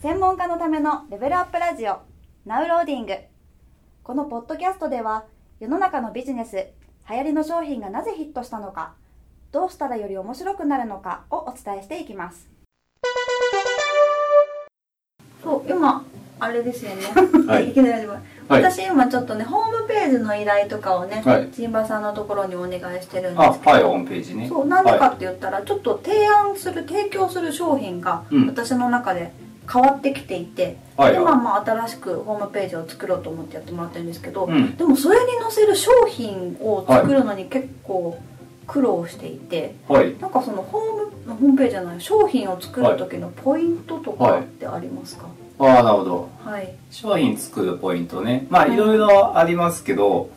専門家のためのレベルアップラジオナウローディング。このポッドキャストでは世の中のビジネス流行りの商品がなぜヒットしたのかどうしたらより面白くなるのかをお伝えしていきます。そう今あれですよね、はい。いきなり私今ちょっとねホームページの依頼とかをね、はい。ジンバさんのところにお願いしてるんであすけどはいホームページね。そうなんでかはって言ったら、ちょっと提案する提供する商品がうん。私の中で変わってきていて、はいでまあまあ新しくホームページを作ろうと思ってやってもらってるんですけど、うん。でもそれに載せる商品を作るのに結構苦労していて、いはい。なんかそのホームホームページじゃない商品を作る時のポイントとかってありますか？ああなるほど。はい、商品作るポイントね。まあうんいろいろありますけど、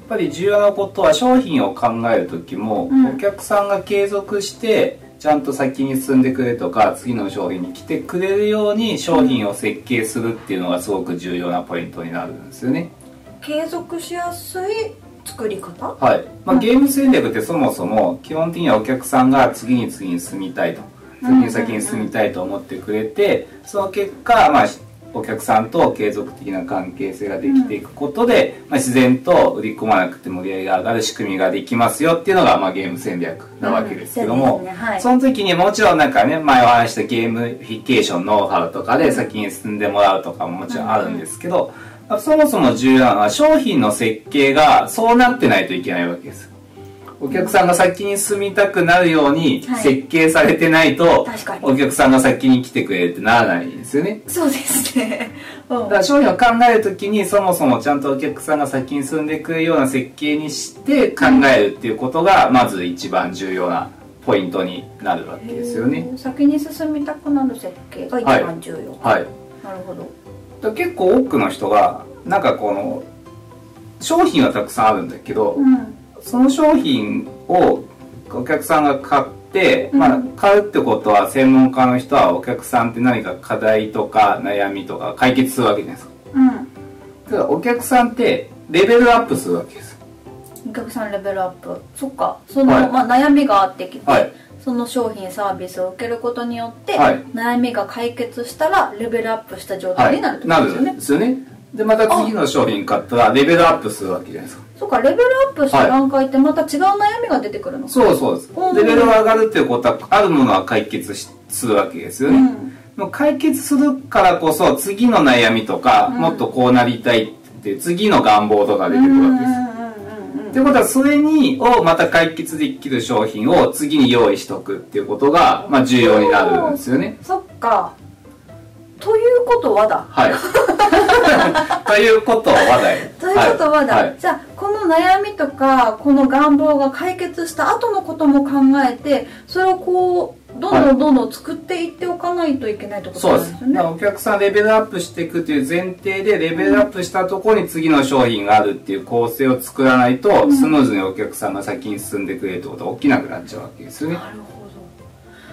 やっぱり重要なことは商品を考える時も、うん。お客さんが継続してちゃんと先に進んでくれとか次の商品に来てくれるように商品を設計するっていうのがすごく重要なポイントになるんですよね。継続しやすい作り方？はい、まあ、うんゲーム戦略ってそもそも基本的にはお客さんが次に次に進みたいと。うん。先に先に進みたいと思ってくれてその結果、まあ、お客さんと継続的な関係性ができていくことで、まあ、自然と売り込まなくても売り上げが上がる仕組みができますよっていうのが、まあ、ゲーム戦略なわけですけども、うんねはい。その時にもちろんなんかね前お話ししたゲームフィケーションノウハウとかで先に進んでもらうとかももちろんあるんですけど、まあそもそも重要なのは商品の設計がそうなってないといけないわけですお客さんが先に進みたくなるようにはい。設計されてないと、確かに。お客さんが先に来てくれるってならないんですよね。そうですね、うん。だから商品を考えるときにそもそもちゃんとお客さんが先に進んでくれるような設計にして考えるっていうことがまず一番重要なポイントになるわけですよね。先に進みたくなる設計が一番重要、はい。なるほど。結構多くの人がなんかこの商品はたくさんあるんだけど、うんその商品をお客さんが買って、うん。まあ買うってことは専門家の人はお客さんって何か課題とか悩みとか解決するわけじゃないですか。うん。ただお客さんってレベルアップするわけです。お客さんレベルアップ。そっか。その、はい。まあ、悩みがあってきて、はい。その商品サービスを受けることによって、はい。悩みが解決したらレベルアップした状はい。態になるってこなるんとですよね、ですよね。で、また次の商品買ったらレベルアップするわけじゃないですか。そっかレベルアップした段階ってまた違う悩みが出てくるの？か、そうそうですうん。レベルが上がるっていうことは、あるものは解決しするわけですよね。うんもう解決するからこそ、次の悩みとか、うんもっとこうなりたいっていう、次の願望とか出てくるわけです。ってことは、それに、をまた解決できる商品を次に用意しとくっていうことが、まあ重要になるんですよね。そっかということはだはい。ということは話題。ということはだ、はい。じゃあこの悩みとかこの願望が解決した後のことも考えてそれをこうどんどんどんどん作っていっておかないといけないってことなんですよね。だからお客さんレベルアップしていくという前提でレベルアップしたところに次の商品があるっていう構成を作らないと、スムーズにお客さんが先に進んでくれるってことは起きなくなっちゃうわけですよね。なるほど。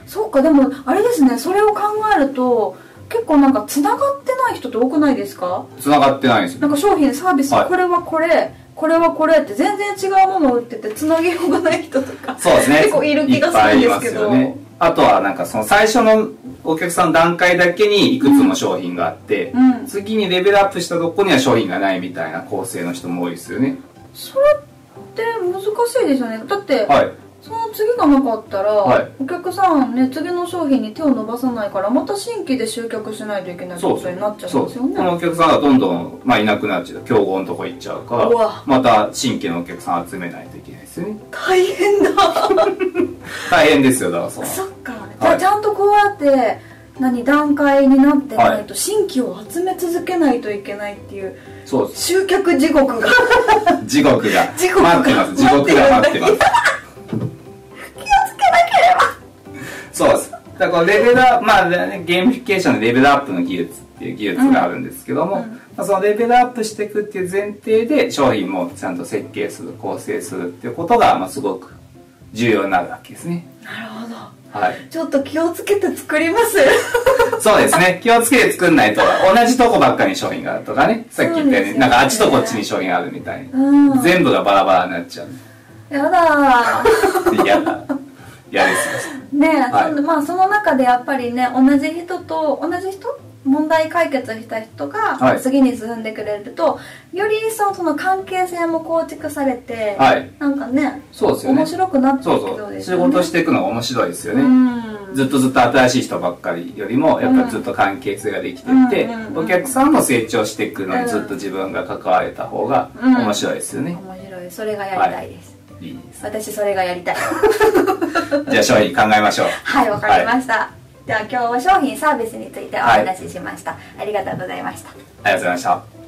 そうかでもあれですね。それを考えると結構なんかつながってない人って多くないですか？繋がってないんです。よなんか商品サービス、はい。これはこれこれはこれって全然違うものを売っててつなげようがない人とかそうですね。結構いる気がするんですけど。ね。あとはなんかその最初のお客さんの段階だけにいくつも商品があって、うん。次にレベルアップしたとこには商品がないみたいな構成の人も多いですよね。それって難しいですよね。だって、はいその次がなかったら、はい。お客さんね次の商品に手を伸ばさないからまた新規で集客しないといけないってことになっちゃうんですよね。このお客さんがどんどん、まあ、いなくなっちゃう。競合のとこ行っちゃうからまた新規のお客さん集めないといけないですよね。大変だ。大変ですよだからその。そっか。じゃあちゃんとこうやって何段階になってないと新規を集め続けないといけないっていうそう集客地獄が。地獄が。地獄が待ってます。地獄が待ってますそうですだからレベルまあ、ね、ゲーミフィケーションでレベルアップの技術っていう技術があるんですけども、うんうんまあ、そのレベルアップしていくっていう前提で商品もちゃんと設計する構成するっていうことが、まあ、すごく重要になるわけですねなるほどはいちょっと気をつけて作りますそうですね。気をつけて作んないと、同じとこばっかりに商品があるとかね。さっき言ったように、ねなんかあっちとこっちに商品があるみたいな。うん全部がバラバラになっちゃう。やだー嫌だ。嫌です。よ。ねえ、はい。そんでまあその中でやっぱりね同じ人と同じ人？問題解決した人がはい。次に進んでくれると、より一層その関係性も構築されて、はい。なんかねそうですよね。面白くなっていそうきそそうう。仕ですよね事していくのが面白いですよね、うん。ずっとずっと新しい人ばっかりよりもやっぱりずっと関係性ができていて、うんうんうんお客さんも成長していくのうんにずっと自分が関われた方がうん面白いですよね、面白い。それがやりたいです、い、いです私それがやりたい。じゃあ商品考えましょう。はいわかりました、では今日は商品サービスについてお話ししました、ありがとうございました。ありがとうございました